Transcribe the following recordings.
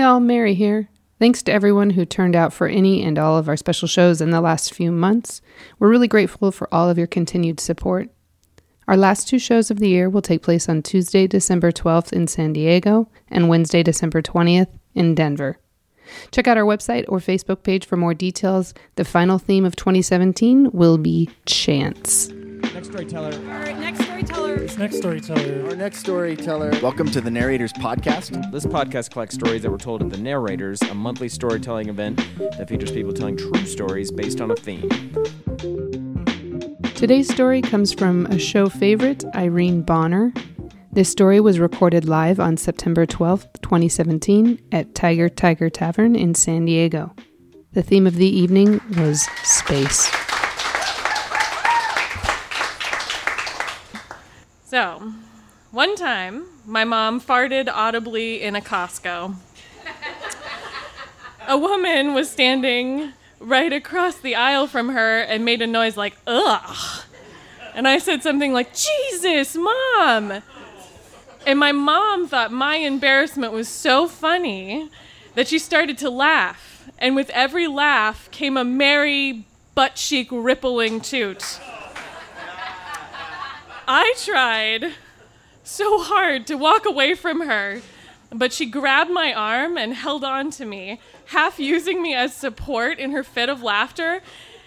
Hi, all. Mary here. Thanks to everyone who turned out for any and all of our special shows in the last few months. We're really grateful for all of your continued support. Our last two shows of the year will take place on Tuesday, December 12th in San Diego and Wednesday, December 20th in Denver. Check out our website or Facebook page for more details. The final theme of 2017 will be chance. Next storyteller. All right, next storyteller. Next storyteller. Our next storyteller. Welcome to the Narrators Podcast. This podcast collects stories that were told at the Narrators, a monthly storytelling event that features people telling true stories based on a theme. Today's story comes from a show favorite, Irene Bonner. This story was recorded live on September 12th, 2017, at Tiger Tiger Tavern in San Diego. The theme of the evening was space. So, one time, my mom farted audibly in a Costco. a woman was standing right across the aisle from her and made a noise like, ugh. And I said something like, Jesus, mom. And my mom thought my embarrassment was so funny that she started to laugh. And with every laugh came a merry, butt cheek rippling toot. I tried so hard to walk away from her, but she grabbed my arm and held on to me, half using me as support in her fit of laughter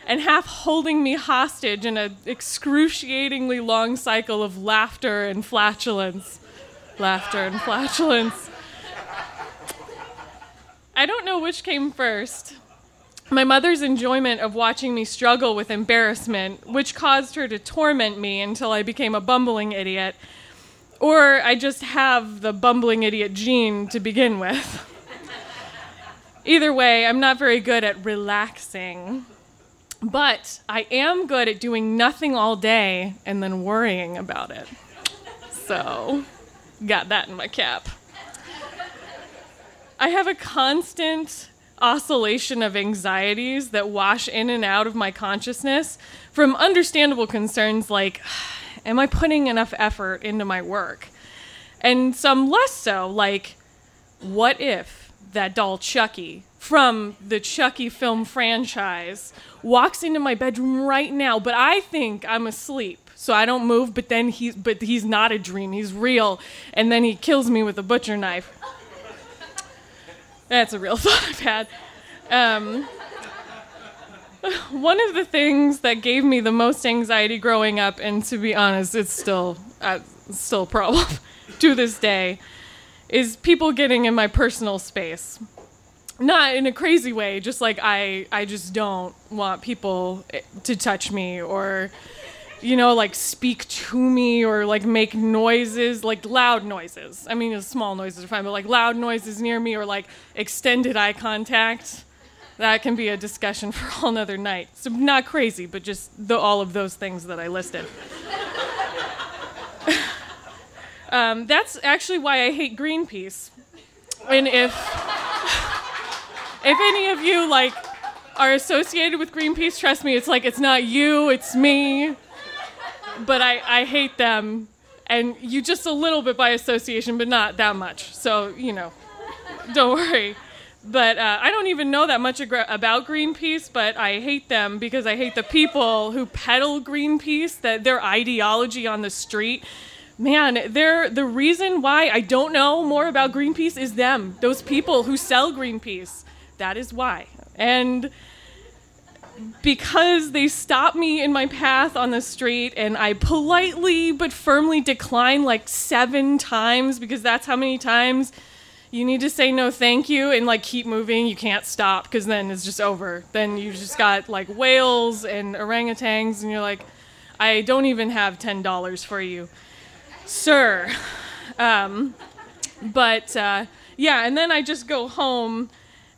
and half holding me hostage in an excruciatingly long cycle of laughter and flatulence. Laughter and flatulence. I don't know which came first. My mother's enjoyment of watching me struggle with embarrassment, which caused her to torment me until I became a bumbling idiot, or I just have the bumbling idiot gene to begin with. Either way, I'm not very good at relaxing. But I am good at doing nothing all day and then worrying about it. So, got that in my cap. I have a constant oscillation of anxieties that wash in and out of my consciousness from understandable concerns like, am I putting enough effort into my work? And some less so, like, what if that doll Chucky from the Chucky film franchise walks into my bedroom right now, but I think I'm asleep. So I don't move, but then he's but he's not a dream. He's real, and then he kills me with a butcher knife. That's a real thought I've had. Um, one of the things that gave me the most anxiety growing up, and to be honest, it's still uh, still a problem to this day, is people getting in my personal space. Not in a crazy way, just like I, I just don't want people eh, to touch me or, you know, like speak to me or like make noises, like loud noises. I mean, small noises are fine, but like loud noises near me or like extended eye contact that can be a discussion for a whole nother night. So not crazy, but just the, all of those things that I listed. um, that's actually why I hate Greenpeace. And if if any of you like are associated with Greenpeace, trust me, it's like it's not you, it's me. But I, I hate them, and you just a little bit by association, but not that much. So you know, don't worry but uh, I don't even know that much ag- about Greenpeace, but I hate them because I hate the people who peddle Greenpeace, that their ideology on the street. Man, they're the reason why I don't know more about Greenpeace is them, those people who sell Greenpeace. That is why. And because they stop me in my path on the street and I politely but firmly decline like seven times because that's how many times you need to say no thank you and like keep moving. You can't stop because then it's just over. Then you just got like whales and orangutans and you're like i don't even have $10 for you sir. Um, but uh, yeah and then i just go home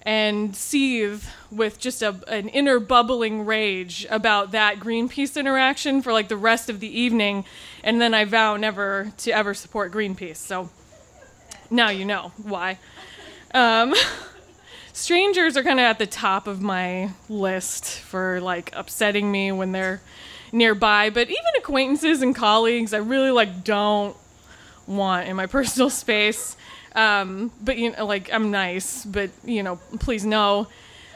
and seethe with just a, an inner bubbling rage about that greenpeace interaction for like the rest of the evening and then i vow never to ever support greenpeace so now you know why. Um, strangers are kind of at the top of my list for like upsetting me when they're nearby, but even acquaintances and colleagues, I really like don't want in my personal space. Um, but you know, like I'm nice, but you know, please no.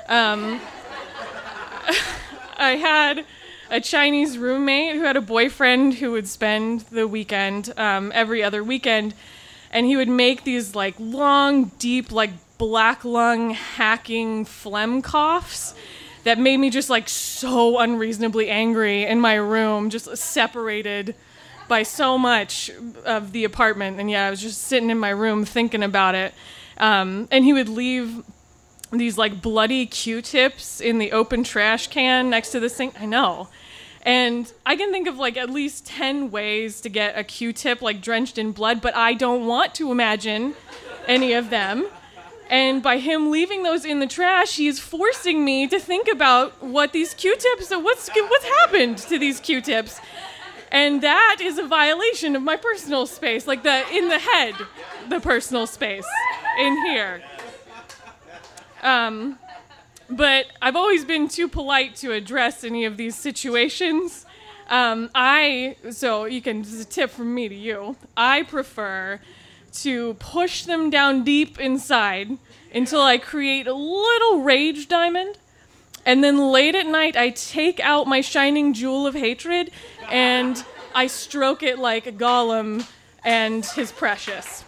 Um, I had a Chinese roommate who had a boyfriend who would spend the weekend um, every other weekend, and he would make these like long, deep, like black lung hacking phlegm coughs that made me just like so unreasonably angry in my room, just separated by so much of the apartment. And yeah, I was just sitting in my room thinking about it. Um, and he would leave these like bloody Q-tips in the open trash can next to the sink. I know. And I can think of like at least 10 ways to get a Q-tip like drenched in blood, but I don't want to imagine any of them. And by him leaving those in the trash, he is forcing me to think about what these Q-tips, what's what's happened to these Q-tips. And that is a violation of my personal space, like the in the head, the personal space in here. Um, but I've always been too polite to address any of these situations. Um, I so you can this is a tip from me to you. I prefer to push them down deep inside until I create a little rage diamond. And then late at night, I take out my shining jewel of hatred and I stroke it like Gollum and his precious.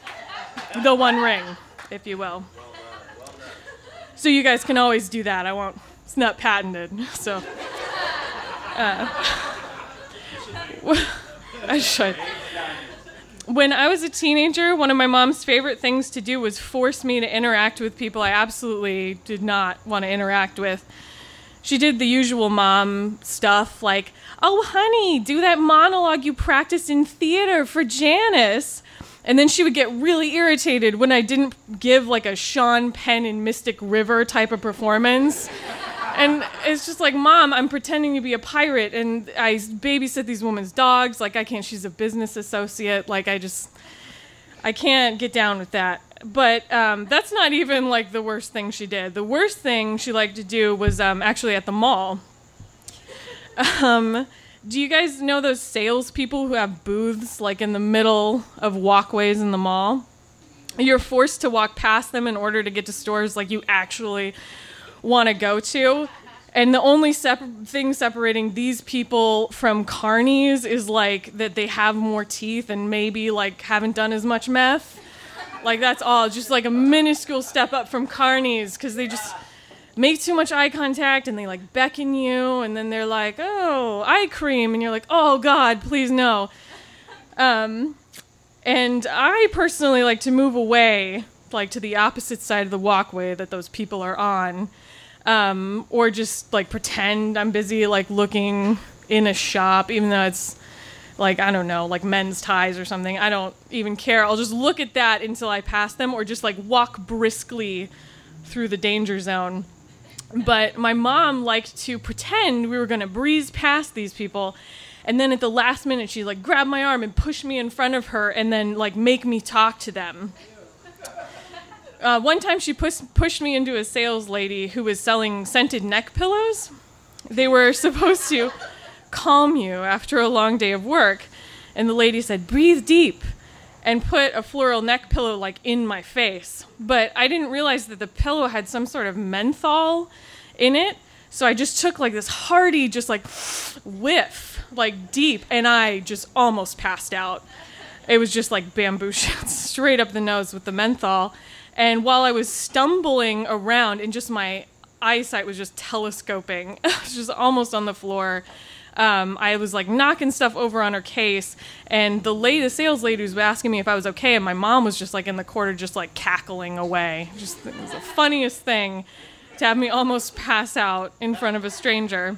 The One Ring, if you will. So you guys can always do that. I won't, it's not patented. So. Uh, I should when I was a teenager, one of my mom's favorite things to do was force me to interact with people I absolutely did not want to interact with. She did the usual mom stuff like, oh, honey, do that monologue you practiced in theater for Janice. And then she would get really irritated when I didn't give like a Sean Penn in Mystic River type of performance and it's just like, Mom, I'm pretending to be a pirate, and I babysit these women's dogs. Like, I can't. She's a business associate. Like, I just, I can't get down with that. But um, that's not even like the worst thing she did. The worst thing she liked to do was um, actually at the mall. Um, do you guys know those salespeople who have booths like in the middle of walkways in the mall? You're forced to walk past them in order to get to stores like you actually want to go to. And the only sep- thing separating these people from carnies is like that they have more teeth and maybe like haven't done as much meth. Like that's all, just like a minuscule step up from carnies because they just make too much eye contact and they like beckon you and then they're like, oh, eye cream. And you're like, oh God, please no. Um, and I personally like to move away, like to the opposite side of the walkway that those people are on um, or just like pretend I'm busy like looking in a shop, even though it's like I don't know, like men's ties or something. I don't even care. I'll just look at that until I pass them, or just like walk briskly through the danger zone. But my mom liked to pretend we were gonna breeze past these people. And then at the last minute, she'd like grab my arm and push me in front of her and then like make me talk to them. Uh, one time she push, pushed me into a sales lady who was selling scented neck pillows. They were supposed to calm you after a long day of work. And the lady said, breathe deep, and put a floral neck pillow like in my face. But I didn't realize that the pillow had some sort of menthol in it. So I just took like this hearty, just like whiff, like deep, and I just almost passed out. It was just like bamboo shoots straight up the nose with the menthol. And while I was stumbling around and just my eyesight was just telescoping, I was just almost on the floor. Um, I was like knocking stuff over on her case, and the lady, the sales lady, was asking me if I was okay, and my mom was just like in the corner, just like cackling away. Just it was the funniest thing to have me almost pass out in front of a stranger.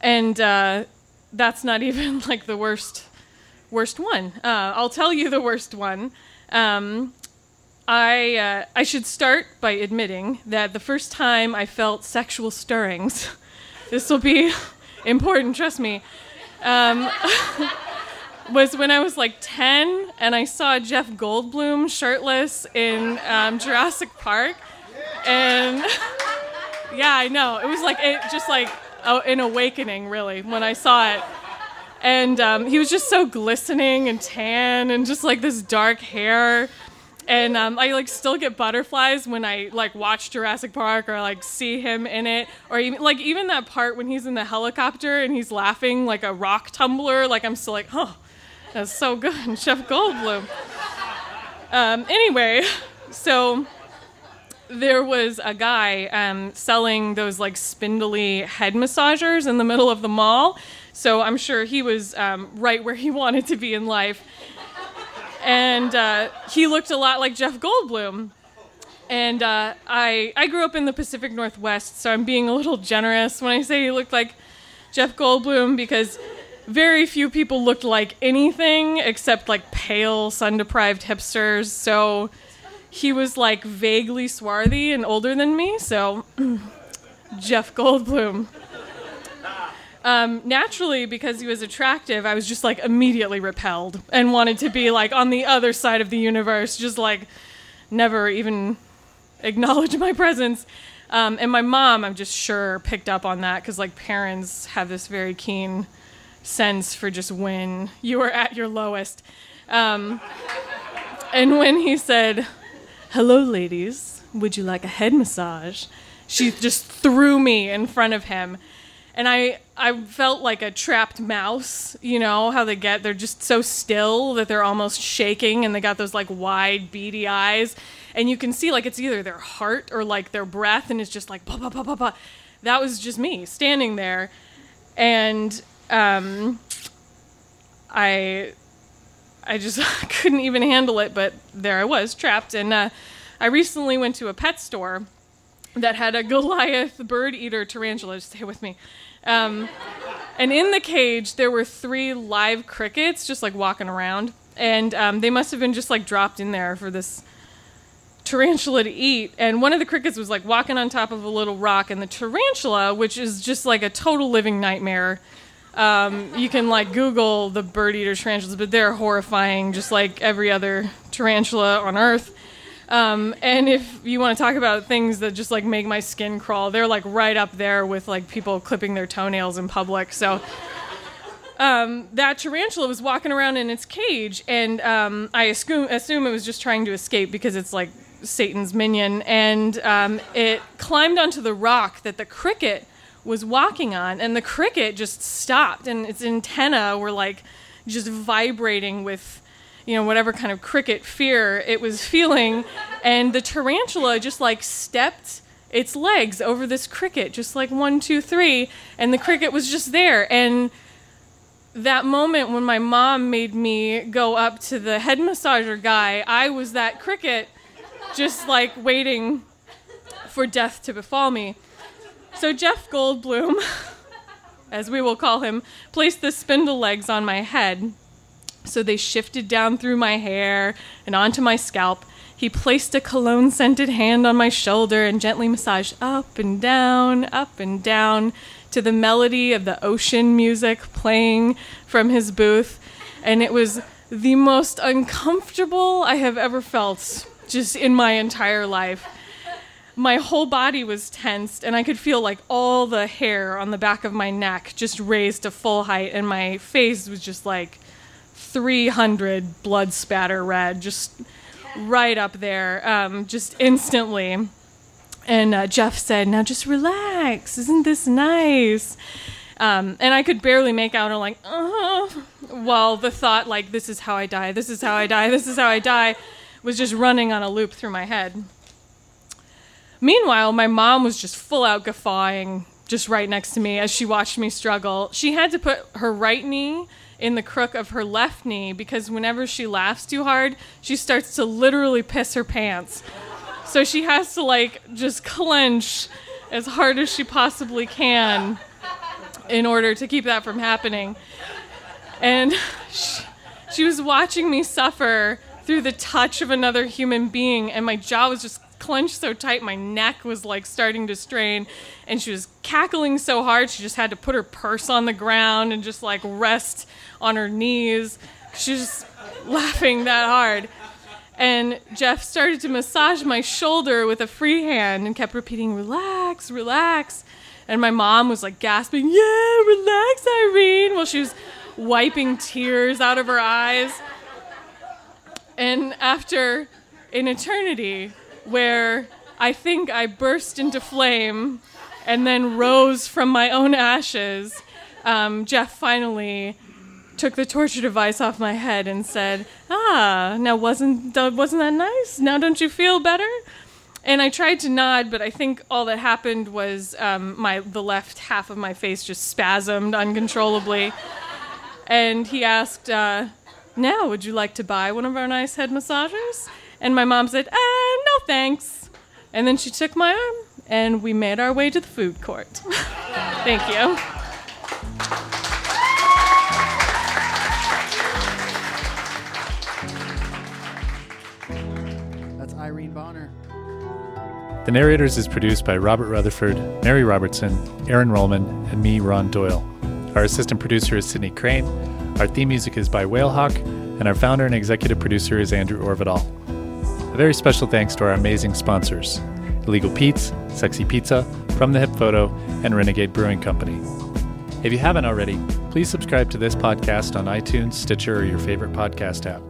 And uh, that's not even like the worst, worst one. Uh, I'll tell you the worst one. Um, I uh, I should start by admitting that the first time I felt sexual stirrings, this will be important, trust me, um, was when I was like 10 and I saw Jeff Goldblum shirtless in um, Jurassic Park, and yeah, I know. It was like it just like an awakening really when I saw it. And um, he was just so glistening and tan and just like this dark hair and um, I like still get butterflies when I like watch Jurassic Park or like see him in it, or even like even that part when he's in the helicopter and he's laughing like a rock tumbler. Like I'm still like, oh, that's so good, Jeff Goldblum. Um, anyway, so there was a guy um, selling those like spindly head massagers in the middle of the mall. So I'm sure he was um, right where he wanted to be in life. And uh, he looked a lot like Jeff Goldblum. And uh, I, I grew up in the Pacific Northwest, so I'm being a little generous when I say he looked like Jeff Goldblum because very few people looked like anything except like pale, sun deprived hipsters. So he was like vaguely swarthy and older than me, so Jeff Goldblum. Um, naturally, because he was attractive, I was just like immediately repelled and wanted to be like on the other side of the universe, just like never even acknowledge my presence. Um, and my mom, I'm just sure, picked up on that because like parents have this very keen sense for just when you are at your lowest. Um, and when he said, Hello, ladies. Would you like a head massage? She just threw me in front of him. And I, I felt like a trapped mouse, you know, how they get, they're just so still that they're almost shaking and they got those like wide, beady eyes. And you can see like it's either their heart or like their breath and it's just like, bah, bah, bah, bah, bah. That was just me standing there. And um, I I just couldn't even handle it, but there I was, trapped. And uh, I recently went to a pet store that had a Goliath bird eater tarantula. Stay with me. Um, and in the cage, there were three live crickets just like walking around. And um, they must have been just like dropped in there for this tarantula to eat. And one of the crickets was like walking on top of a little rock. And the tarantula, which is just like a total living nightmare, um, you can like Google the bird eater tarantulas, but they're horrifying, just like every other tarantula on Earth. Um, and if you want to talk about things that just like make my skin crawl, they're like right up there with like people clipping their toenails in public. So um, that tarantula was walking around in its cage, and um, I assume, assume it was just trying to escape because it's like Satan's minion, and um, it climbed onto the rock that the cricket was walking on, and the cricket just stopped, and its antenna were like just vibrating with, you know, whatever kind of cricket fear it was feeling, and the tarantula just like stepped its legs over this cricket, just like one, two, three, and the cricket was just there, and that moment when my mom made me go up to the head massager guy, I was that cricket just like waiting for death to befall me. So Jeff Goldblum, as we will call him, placed the spindle legs on my head. So they shifted down through my hair and onto my scalp. He placed a cologne scented hand on my shoulder and gently massaged up and down, up and down to the melody of the ocean music playing from his booth. And it was the most uncomfortable I have ever felt just in my entire life my whole body was tensed and I could feel like all the hair on the back of my neck just raised to full height and my face was just like 300 blood spatter red, just right up there, um, just instantly. And uh, Jeff said, Now just relax. Isn't this nice? Um, and I could barely make out, I'm like, uh, while the thought, like, this is how I die, this is how I die, this is how I die, was just running on a loop through my head. Meanwhile, my mom was just full out guffawing just right next to me as she watched me struggle. She had to put her right knee in the crook of her left knee because whenever she laughs too hard, she starts to literally piss her pants. So she has to like just clench as hard as she possibly can in order to keep that from happening. And she, she was watching me suffer through the touch of another human being, and my jaw was just clenched so tight my neck was like starting to strain and she was cackling so hard she just had to put her purse on the ground and just like rest on her knees. She was just laughing that hard. And jeff started to massage my shoulder with a free hand and kept repeating relax relax. And my mom was like gasping yeah relax irene. While she was wiping tears out of her eyes. And after in eternity where I think I burst into flame and then rose from my own ashes, um, Jeff finally took the torture device off my head and said, "Ah, now wasn't wasn't that nice? Now don't you feel better?" And I tried to nod, but I think all that happened was um, my the left half of my face just spasmed uncontrollably. and he asked, uh, "Now, would you like to buy one of our nice head massagers?" And my mom said, "Ah, no thanks." And then she took my arm, and we made our way to the food court. Thank you. The Narrators is produced by Robert Rutherford, Mary Robertson, Aaron Rollman, and me, Ron Doyle. Our assistant producer is Sydney Crane. Our theme music is by Whalehawk, and our founder and executive producer is Andrew Orvedahl. A very special thanks to our amazing sponsors Illegal Pete's, Sexy Pizza, From the Hip Photo, and Renegade Brewing Company. If you haven't already, please subscribe to this podcast on iTunes, Stitcher, or your favorite podcast app.